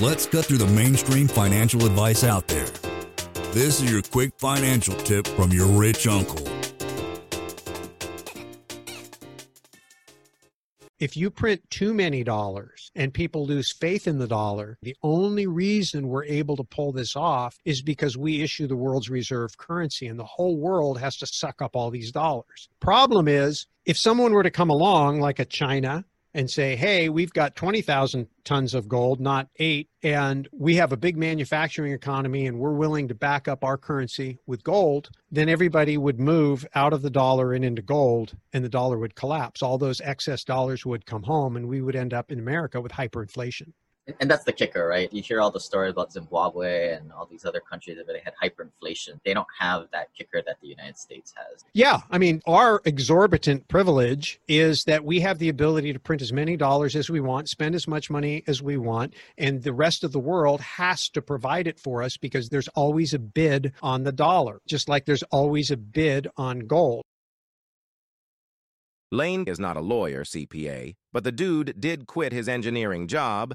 Let's cut through the mainstream financial advice out there. This is your quick financial tip from your rich uncle. If you print too many dollars and people lose faith in the dollar, the only reason we're able to pull this off is because we issue the world's reserve currency and the whole world has to suck up all these dollars. Problem is, if someone were to come along like a China and say, hey, we've got 20,000 tons of gold, not eight, and we have a big manufacturing economy and we're willing to back up our currency with gold, then everybody would move out of the dollar and into gold and the dollar would collapse. All those excess dollars would come home and we would end up in America with hyperinflation and that's the kicker, right? You hear all the stories about Zimbabwe and all these other countries that they had hyperinflation. They don't have that kicker that the United States has. Yeah, I mean, our exorbitant privilege is that we have the ability to print as many dollars as we want, spend as much money as we want, and the rest of the world has to provide it for us because there's always a bid on the dollar, just like there's always a bid on gold. Lane is not a lawyer, CPA, but the dude did quit his engineering job